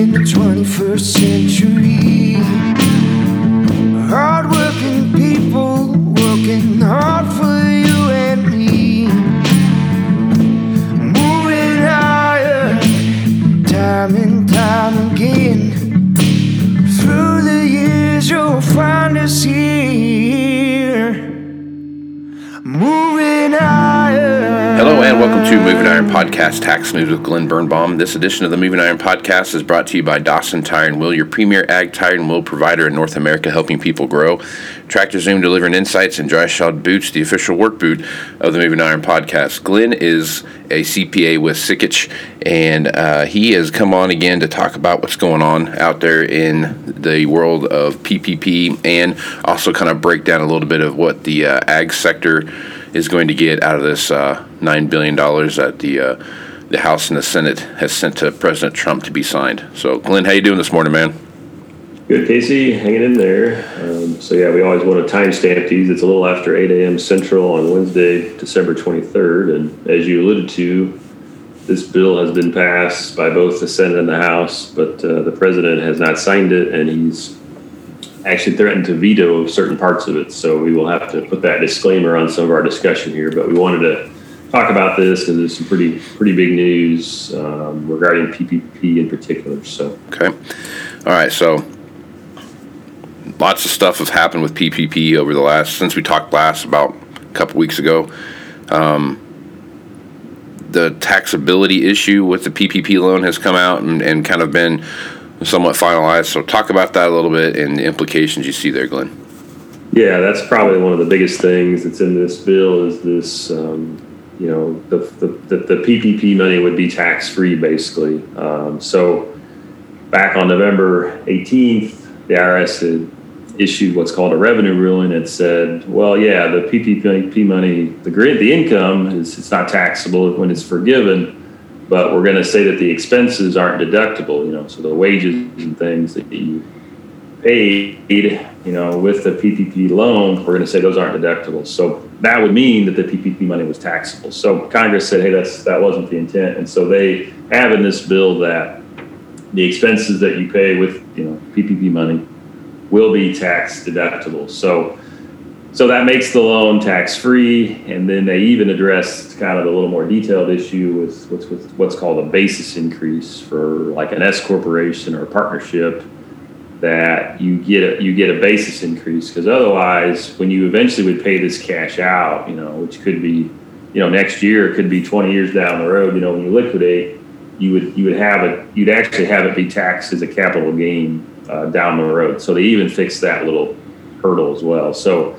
in the 21st century. To Moving Iron Podcast Tax News with Glen Birnbaum. This edition of the Moving Iron Podcast is brought to you by Dawson Tire and Wheel, your premier ag tire and wheel provider in North America, helping people grow. Tractor Zoom delivering insights and dry shod boots, the official work boot of the Moving Iron Podcast. Glen is a CPA with Sikich, and uh, he has come on again to talk about what's going on out there in the world of PPP and also kind of break down a little bit of what the uh, ag sector is going to get out of this uh, nine billion dollars that the uh, the House and the Senate has sent to President Trump to be signed. So, Glen, how you doing this morning, man? Good, Casey, hanging in there. Um, so yeah, we always want to timestamp these. It's a little after 8 a.m. Central on Wednesday, December 23rd, and as you alluded to, this bill has been passed by both the Senate and the House, but uh, the president has not signed it, and he's actually threatened to veto certain parts of it. So we will have to put that disclaimer on some of our discussion here. But we wanted to talk about this because there's some pretty pretty big news um, regarding PPP in particular. So Okay. All right. So, lots of stuff has happened with PPP over the last since we talked last about a couple weeks ago. Um, the taxability issue with the PPP loan has come out and, and kind of been somewhat finalized. So, talk about that a little bit and the implications you see there, Glen. Yeah, that's probably one of the biggest things that's in this bill is this, um, you know, the, the, the, the PPP money would be tax free basically. Um, so back on November 18th, the IRS had issued what's called a revenue ruling that said, well, yeah, the PPP money, the grid, the income is it's not taxable when it's forgiven, but we're going to say that the expenses aren't deductible, you know, so the wages and things that you paid, you know, with the PPP loan, we're going to say those aren't deductible. So that would mean that the PPP money was taxable. So Congress said, hey, that's that wasn't the intent, and so they have in this bill that the expenses that you pay with you know PPP money will be tax deductible. So so that makes the loan tax free, and then they even addressed kind of a little more detailed issue with what's with what's called a basis increase for like an S corporation or a partnership that you get a, you get a basis increase. Because otherwise when you eventually would pay this cash out you know which could be you know next year it could be 20 years down the road you know when you liquidate you would you would have it you'd actually have it be taxed as a capital gain uh, down the road. So they even fixed that little hurdle as well. So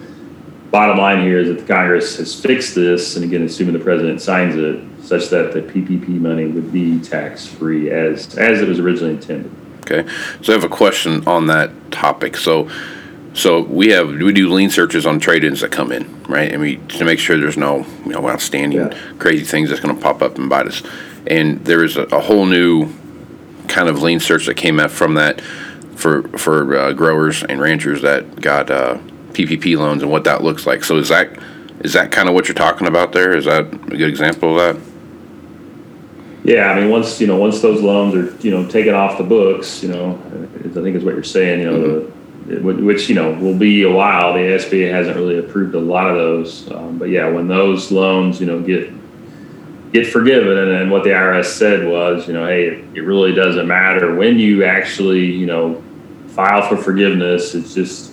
bottom line here is that the congress has fixed this and again assuming the president signs it such that the ppp money would be tax free as as it was originally intended Okay, so I have a question on that topic. So, so we have we do lien searches on trade-ins that come in, right? And we to make sure there's no you know outstanding Yeah. crazy things that's going to pop up and bite us. And there is a, a whole new kind of lien search that came out from that for for uh, growers and ranchers that got uh, PPP loans and what that looks like. So is that is that kind of what you're talking about there? Is that a good example of that? Yeah, I mean, once you know, once those loans are you know taken off the books, you know, I think is what you're saying. You know, the, which you know will be a while. The SBA hasn't really approved a lot of those, um, but yeah, when those loans you know get get forgiven, and then what the IRS said was, you know, hey, it, it really doesn't matter when you actually you know file for forgiveness. It's just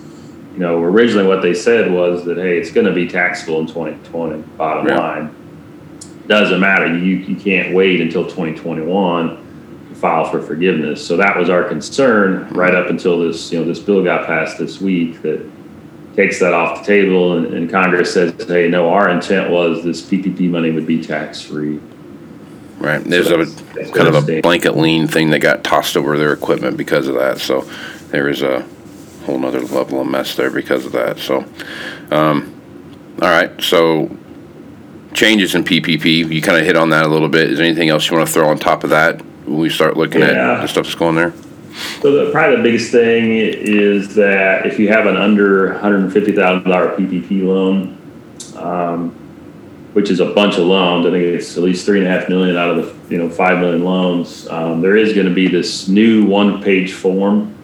you know originally what they said was that hey, it's going to be taxable in 2020. Bottom Yeah. line doesn't matter. You you can't wait until 2021 to file for forgiveness. So that was our concern right up until this you know this bill got passed this week that takes that off the table and, and Congress says, hey, no, our intent was this PPP money would be tax free. Right. There's So a that's- kind of a blanket lien thing that got tossed over their equipment because of that. So there is a whole nother level of mess there because of that. So, um, all right. So changes in PPP, you kind of hit on that a little bit. Is there anything else you want to throw on top of that when we start looking at the stuff that's going there? So the, probably the biggest thing is that if you have an under $150,000 PPP loan, um, which is a bunch of loans. I think it's at least three and a half million out of the you know five million loans. Um, there is going to be this new one-page form,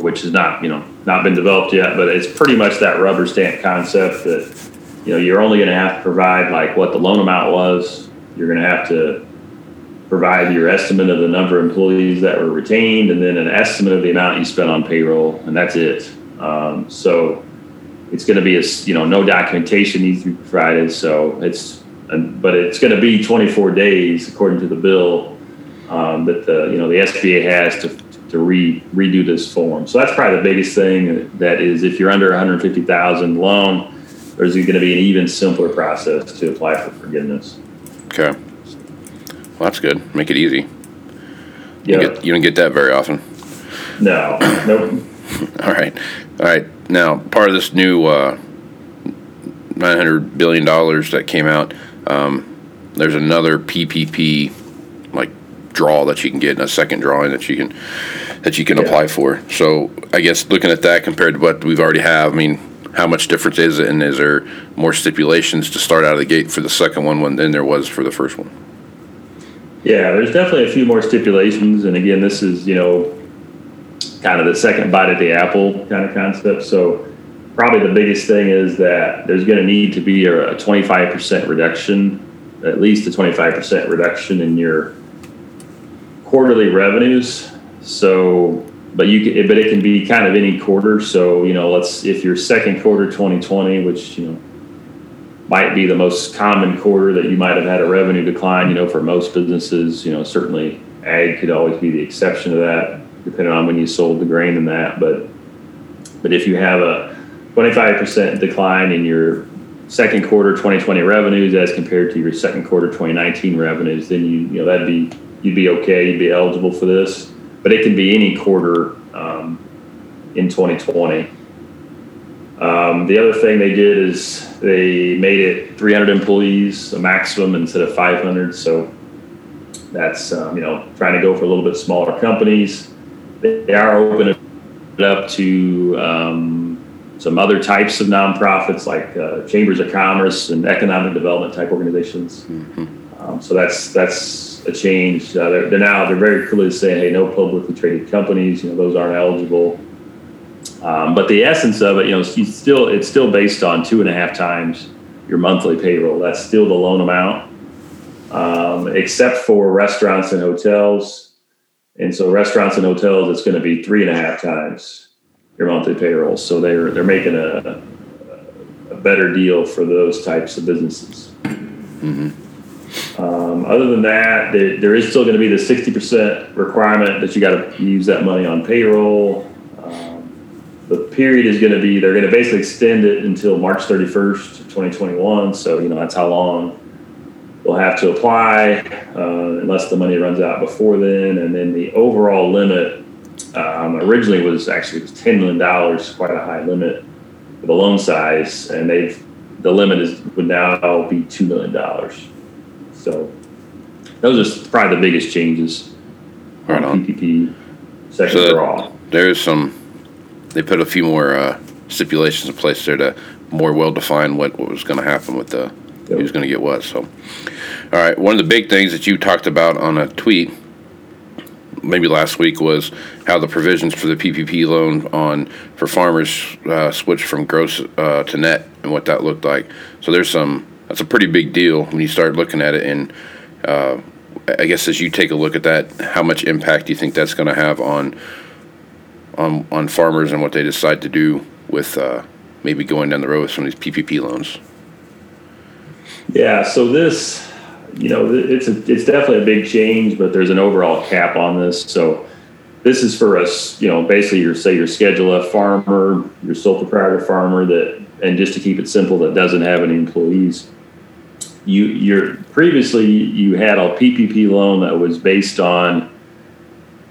which has not you know not been developed yet, but it's pretty much that rubber stamp concept that you know you're only going to have to provide like what the loan amount was. You're going to have to provide your estimate of the number of employees that were retained, and then an estimate of the amount you spent on payroll, and that's it. Um, so it's going to be a you know no documentation needs to be provided. So it's but it's going to be 24 days according to the bill um, that the you know the SBA has to to re, redo this form. So that's probably the biggest thing. That is, if you're under 150,000 loan, there's going to be an even simpler process to apply for forgiveness. Okay. Well, that's good. Make it easy. Yeah. You, get, you don't get that very often. No. Nope. All right. All right. Now, part of this new uh, $900 billion that came out, um, there's another PPP draw that you can get in a second drawing that you can that you can Yeah. apply for. So I guess looking at that compared to what we've already have, I mean, how much difference is it, and is there more stipulations to start out of the gate for the second one than there was for the first one? Yeah, there's definitely a few more stipulations, and again, this is you know kind of the second bite at the apple kind of concept. So probably the biggest thing is that there's going to need to be a, a 25% reduction, at least a 25% reduction in your quarterly revenues. So, but you can, but it can be kind of any quarter. So you know, let's if your second quarter 2020, which you know might be the most common quarter that you might have had a revenue decline. You know, for most businesses, you know, certainly ag could always be the exception to that, depending on when you sold the grain and that. But but if you have a 25% decline in your second quarter 2020 revenues as compared to your second quarter 2019 revenues, then you you know that'd be you'd be okay. You'd be eligible for this. But it can be any quarter um, in 2020. Um, the other thing they did is they made it 300 employees a maximum instead of 500. So that's um, you know trying to go for a little bit smaller companies. They are opening it up to um, some other types of nonprofits like uh, chambers of commerce and economic development type organizations. Um, so that's that's a change. Uh, they're, they're now they're very clearly saying, hey, no publicly traded companies. You know those aren't eligible. Um, but the essence of it, you know, you still it's still based on two and a half times your monthly payroll. That's still the loan amount, um, except for restaurants and hotels. And so restaurants and hotels, it's going to be three and a half times your monthly payroll. So they're they're making a, a better deal for those types of businesses. Um, other than that, there, there is still going to be the sixty percent requirement that you got to use that money on payroll. Um, the period is going to be they're going to basically extend it until March thirty first, twenty twenty one. So you know that's how long they'll have to apply uh, unless the money runs out before then. And then the overall limit um, originally was actually was ten million dollars, quite a high limit for the loan size, and they've the limit is would now be two million dollars. So those are probably the biggest changes Right on. PPP second So draw. There's some. They put a few more uh, stipulations in place there to more well define what, what was going to happen with the who's going to get what. So, all right. One of the big things that you talked about on a tweet, maybe last week, was how the provisions for the PPP loan on for farmers uh, switched from gross uh, to net and what that looked like. So there's some. That's a pretty big deal when you start looking at it and. Uh, I guess as you take a look at that, how much impact do you think that's going to have on on on farmers and what they decide to do with uh, maybe going down the road with some of these PPP loans? Yeah, so this, you know, it's a, it's definitely a big change, but there's an overall cap on this. So this is for us, you know, basically your say your Schedule F farmer, your sole proprietor farmer that, and just to keep it simple, that doesn't have any employees. You you're previously you had a PPP loan that was based on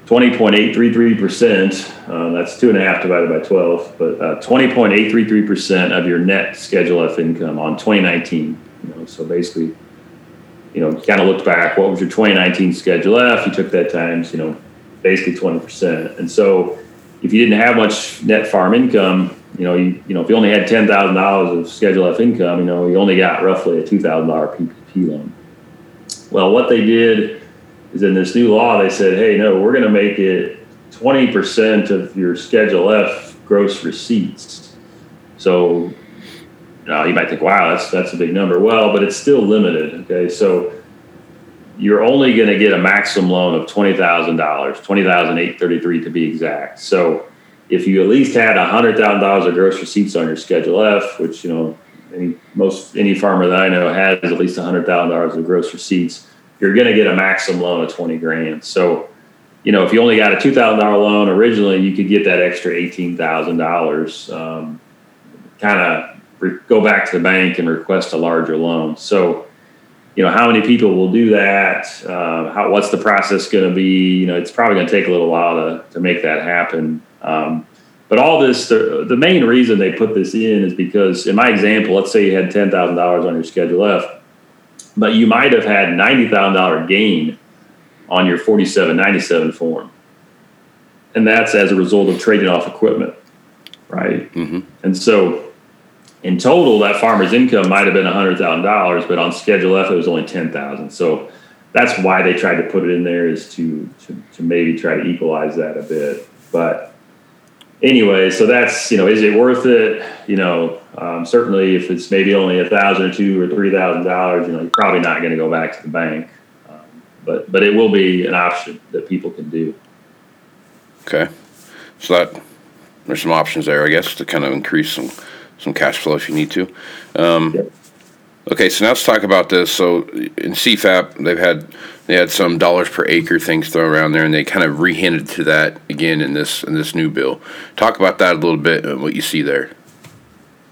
20.833 percent. Uh, that's two and a half divided by 12, but uh, 20.833 percent of your net Schedule F income on 2019. You know, so basically, you know, kind of looked back. What was your 2019 Schedule F? You took that times, you know, basically 20 percent. And so, if you didn't have much net farm income, you know, you, you know, if you only had ten thousand dollars of Schedule F income, you know, you only got roughly a two thousand dollar PPP loan. Well, what they did is in this new law, they said, hey, no, we're going to make it twenty percent of your Schedule F gross receipts. So, now you might think, wow, that's that's a big number. Well, but it's still limited. Okay, so you're only going to get a maximum loan of twenty thousand dollars, twenty thousand eight thirty three to be exact. So if you at least had hundred thousand dollars of gross receipts on your Schedule F, which you know any most any farmer that I know has at least hundred thousand dollars of gross receipts, you're going to get a maximum loan of twenty grand. So, you know, if you only got a two thousand dollar loan originally, you could get that extra eighteen thousand um, dollars. Kind of re- go back to the bank and request a larger loan. So, you know, how many people will do that? Uh, how, what's the process going to be? You know, it's probably going to take a little while to to make that happen. Um, but all this, the, the main reason they put this in is because, in my example, let's say you had ten thousand dollars on your Schedule F, but you might have had ninety thousand dollar gain on your forty seven ninety seven form, and that's as a result of trading off equipment, right? Mm-hmm. And so, in total, that farmer's income might have been hundred thousand dollars, but on Schedule F, it was only ten thousand. So that's why they tried to put it in there is to, to to maybe try to equalize that a bit, but anyway, so that's you know, is it worth it? You know, um, certainly if it's maybe only a thousand or two or three thousand dollars, you know, you're probably not going to go back to the bank. Um, but but it will be an option that people can do. Okay, so that there's some options there, I guess, to kind of increase some some cash flow if you need to. Um, Yep. Okay, so now let's talk about this. So in CFAP, they've had they had some dollars per acre things thrown around there, and they kind of rehinted to that again in this in this new bill. Talk about that a little bit and what you see there.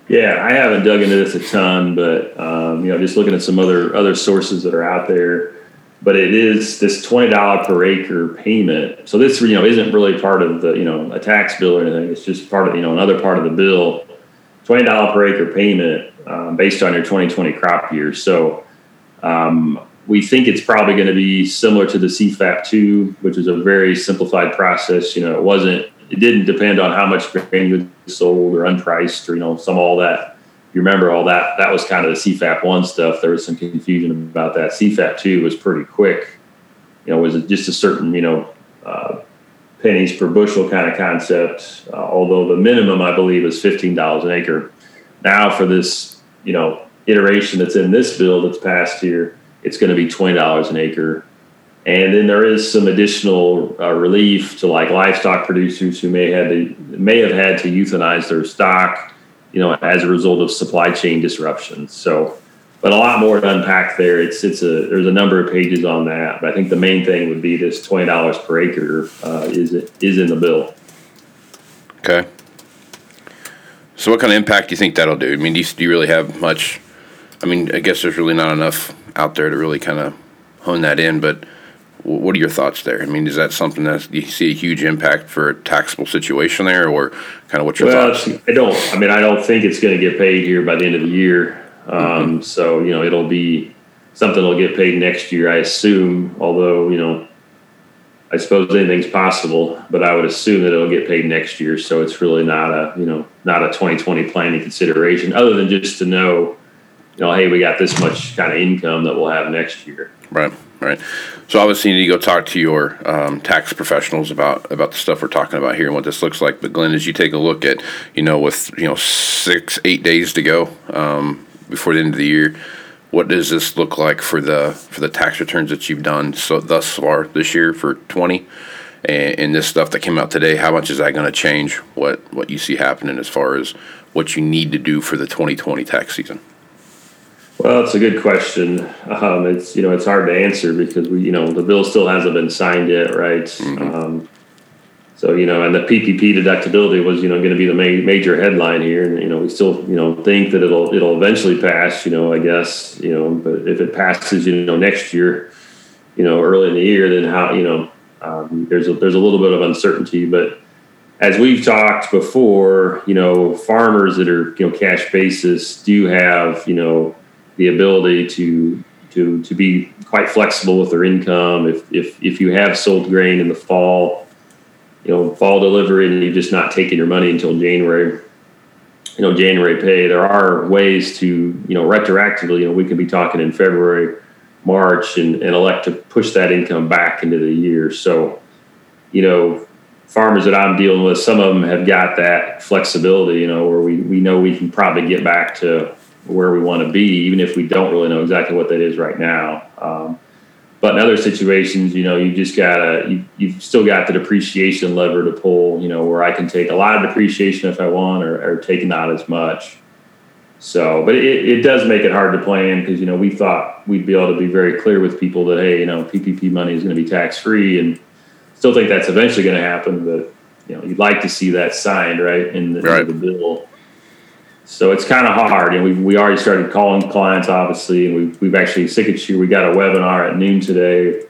Yeah, I haven't dug into this a ton, but um, you know, just looking at some other other sources that are out there. But it is this twenty dollar per acre payment. So this you know isn't really part of the you know a tax bill or anything. It's just part of you know another part of the bill. Twenty dollar per acre payment um, based on your twenty twenty crop year. So um, we think it's probably going to be similar to the CFAP two, which is a very simplified process. You know, it wasn't it didn't depend on how much grain you sold or unpriced or you know some all that. You remember all that? That was kind of the CFAP one stuff. There was some confusion about that. CFAP two was pretty quick. You know, was just a certain you know uh, pennies per bushel kind of concept? Uh, although the minimum I believe is fifteen dollars an acre. Now for this you know iteration that's in this bill that's passed here, it's going to be twenty dollars an acre and then there is some additional uh, relief to like livestock producers who may have to, may have had to euthanize their stock, you know, as a result of supply chain disruptions. So, but a lot more to unpack there. It's it's a there's a number of pages on that, but I think the main thing would be this twenty dollars per acre uh, is is in the bill. Okay. So what kind of impact do you think that'll do? I mean, do you, do you really have much? I mean, I guess there's really not enough out there to really kind of hone that in, but what are your thoughts there? I mean, is that something that you see a huge impact for a taxable situation there, or kind of what your Well, thoughts? I don't. I mean, I don't think it's going to get paid here by the end of the year. Um, So you know, it'll be something that'll get paid next year, I assume. Although you know, I suppose anything's possible, but I would assume that it'll get paid next year. So it's really not a you know not a 2020 planning consideration, other than just to know, you know, hey, we got this much kind of income that we'll have next year. Right, right. So obviously, you need to go talk to your um, tax professionals about about the stuff we're talking about here and what this looks like. But Glen, as you take a look at, you know, with you know six, eight days to go um, before the end of the year, what does this look like for the for the tax returns that you've done so thus far this year for twenty? And, and this stuff that came out today, how much is that going to change what what you see happening as far as what you need to do for the 2020 tax season? Well, it's a good question. Um, it's you know it's hard to answer because we you know the bill still hasn't been signed yet, right? Um, so you know, and the PPP deductibility was you know going to be the ma- major headline here, and you know we still you know think that it'll it'll eventually pass. You know, I guess you know, but if it passes, you know, next year, you know, early in the year, then how you know um, there's a, there's a little bit of uncertainty, but as we've talked before, you know, farmers that are you know cash basis do have you know the ability to to to be quite flexible with their income. If if if you have sold grain in the fall, you know, fall delivery, and you're just not taking your money until January, you know January pay. There are ways to you know retroactively. You know we could be talking in February, March, and, and elect to push that income back into the year. So, you know, farmers that I'm dealing with, some of them have got that flexibility. You know, where we we know we can probably get back to where we want to be, even if we don't really know exactly what that is right now. Um, but in other situations, you know, you just gotta you, you've still got the depreciation lever to pull. You know, where I can take a lot of depreciation if I want, or, or take not as much. So, but it, it does make it hard to plan because you know we thought we'd be able to be very clear with people that hey, you know, PPP money is going to be tax free, and still think that's eventually going to happen. But you know, you'd like to see that signed right in the, Right. in the bill. So it's kind of hard, and we we already started calling clients, obviously, and we've we've actually Sikich we got a webinar at noon today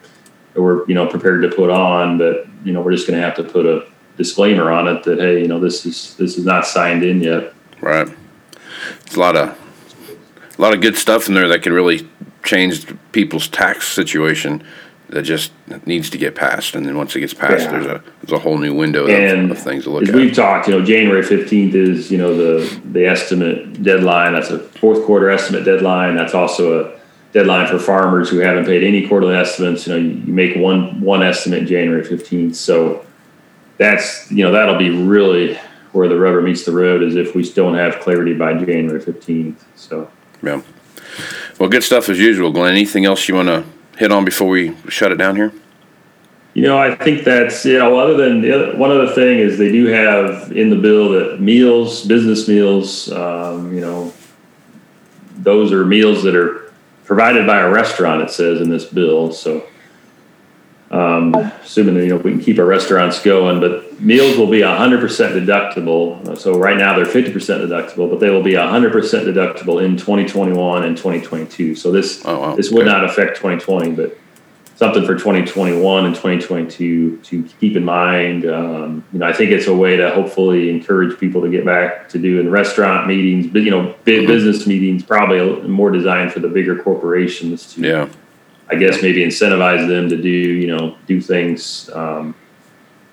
that we're you know prepared to put on, but you know we're just going to have to put a disclaimer on it that hey, you know this is this is not signed in yet. Right. It's a lot of a lot of good stuff in there that can really change people's tax situation. That just needs to get passed, and then once it gets passed, Yeah. there's a there's a whole new window of, of things to look as at. we've talked, you know, January fifteenth is you know the the estimate deadline. That's a fourth quarter estimate deadline. That's also a deadline for farmers who haven't paid any quarterly estimates. You know, you, you make one one estimate January fifteenth. So that's you know that'll be really where the rubber meets the road is if we still don't have clarity by January fifteenth. So. Yeah. Well, good stuff as usual, Glen. Anything else you want to hit on before we shut it down here? You know, I think that's you know. Other than the other, one other thing is they do have in the bill that meals, business meals. Um, you know, those are meals that are provided by a restaurant. It says in this bill. So, um, assuming that, you know we can keep our restaurants going, but meals will be hundred percent deductible. So right now they're fifty percent deductible, but they will be hundred percent deductible in twenty twenty one and twenty twenty two. So this Oh, wow. this would Okay. not affect twenty twenty, but something for 2021 and 2022 to keep in mind. Um, you know, I think it's a way to hopefully encourage people to get back to doing restaurant meetings, but you know, big business meetings, probably more designed for the bigger corporations to, Yeah. I guess, maybe incentivize them to do, you know, do things um,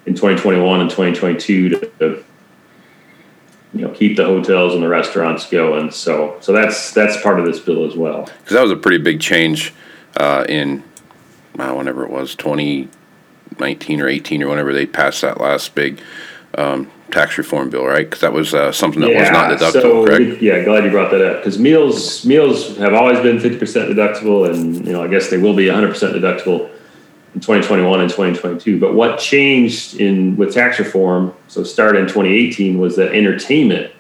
in 2021 and 2022 to, you know, keep the hotels and the restaurants going. So, so that's that's part of this bill as well. Because that was a pretty big change uh, in, uh, whenever it was, 2019 or 18 or whenever they passed that last big um, tax reform bill, right? Because that was uh, something that was not deductible, so, correct? Yeah, glad you brought that up because meals meals have always been fifty percent deductible, and you know I guess they will be one hundred percent deductible in twenty twenty one and twenty twenty two. But what changed in with tax reform? So started in twenty eighteen was that entertainment,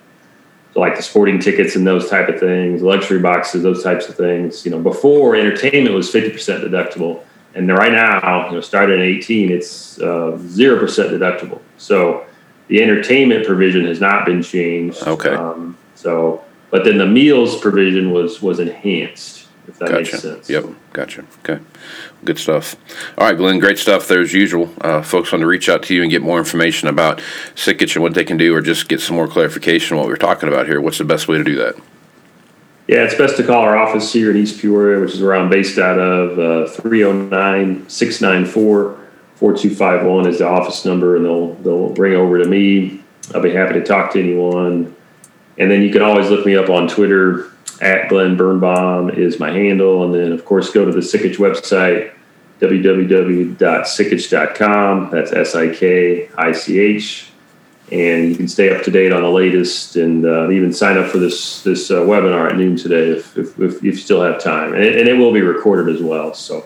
so like the sporting tickets and those type of things, luxury boxes, those types of things. You know, before entertainment was fifty percent deductible, and right now, you know, started in eighteen, it's uh, zero percent deductible. So the entertainment provision has not been changed. Okay. Um, so, but then the meals provision was was enhanced. If that makes sense. Yep. Gotcha. Okay. Good stuff. All right, Glen. Great stuff there as usual. Uh, folks want to reach out to you and get more information about Sikich and what they can do, or just get some more clarification on what we're talking about here. What's the best way to do that? Yeah, it's best to call our office here in East Peoria, which is where I'm based out of. uh, 309 694 4251 is the office number, and they'll, they'll bring over to me. I'll be happy to talk to anyone. And then you can always look me up on Twitter at Glen Birnbaum is my handle. And then, of course, go to the Sikich website, www.sikich.com. That's S I K I C H and you can stay up to date on the latest and uh, even sign up for this this uh, webinar at noon today if, if, if you still have time and it, and it will be recorded as well so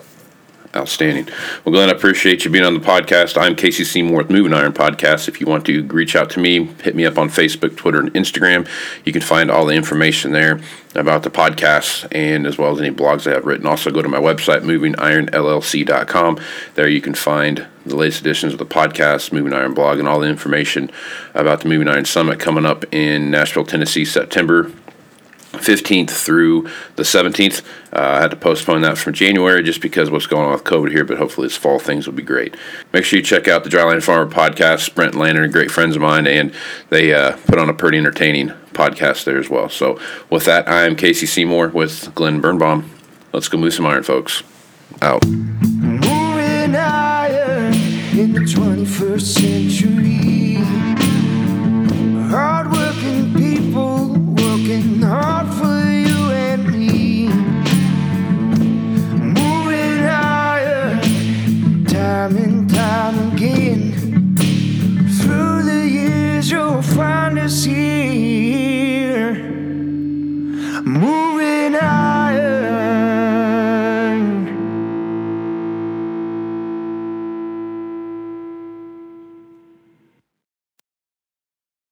Outstanding. Well, Glen, I appreciate you being on the podcast. I'm Casey Seymour with Moving Iron Podcast. If you want to reach out to me, hit me up on Facebook, Twitter, and Instagram. You can find all the information there about the podcast and as well as any blogs I have written. Also, go to my website, movingironllc.com. There you can find the latest editions of the podcast, Moving Iron blog, and all the information about the Moving Iron Summit coming up in Nashville, Tennessee, September 15th through the 17th. Uh, I had to postpone that from January just because what's going on with COVID here, but hopefully this fall things will be great. Make sure you check out the Dryland Farmer podcast. Brent are great friends of mine, and they uh, put on a pretty entertaining podcast there as well. So, with that, I'm Casey Seymour with Glen Birnbaum. Let's go move some iron, folks. Out. Moving iron in the 21st century.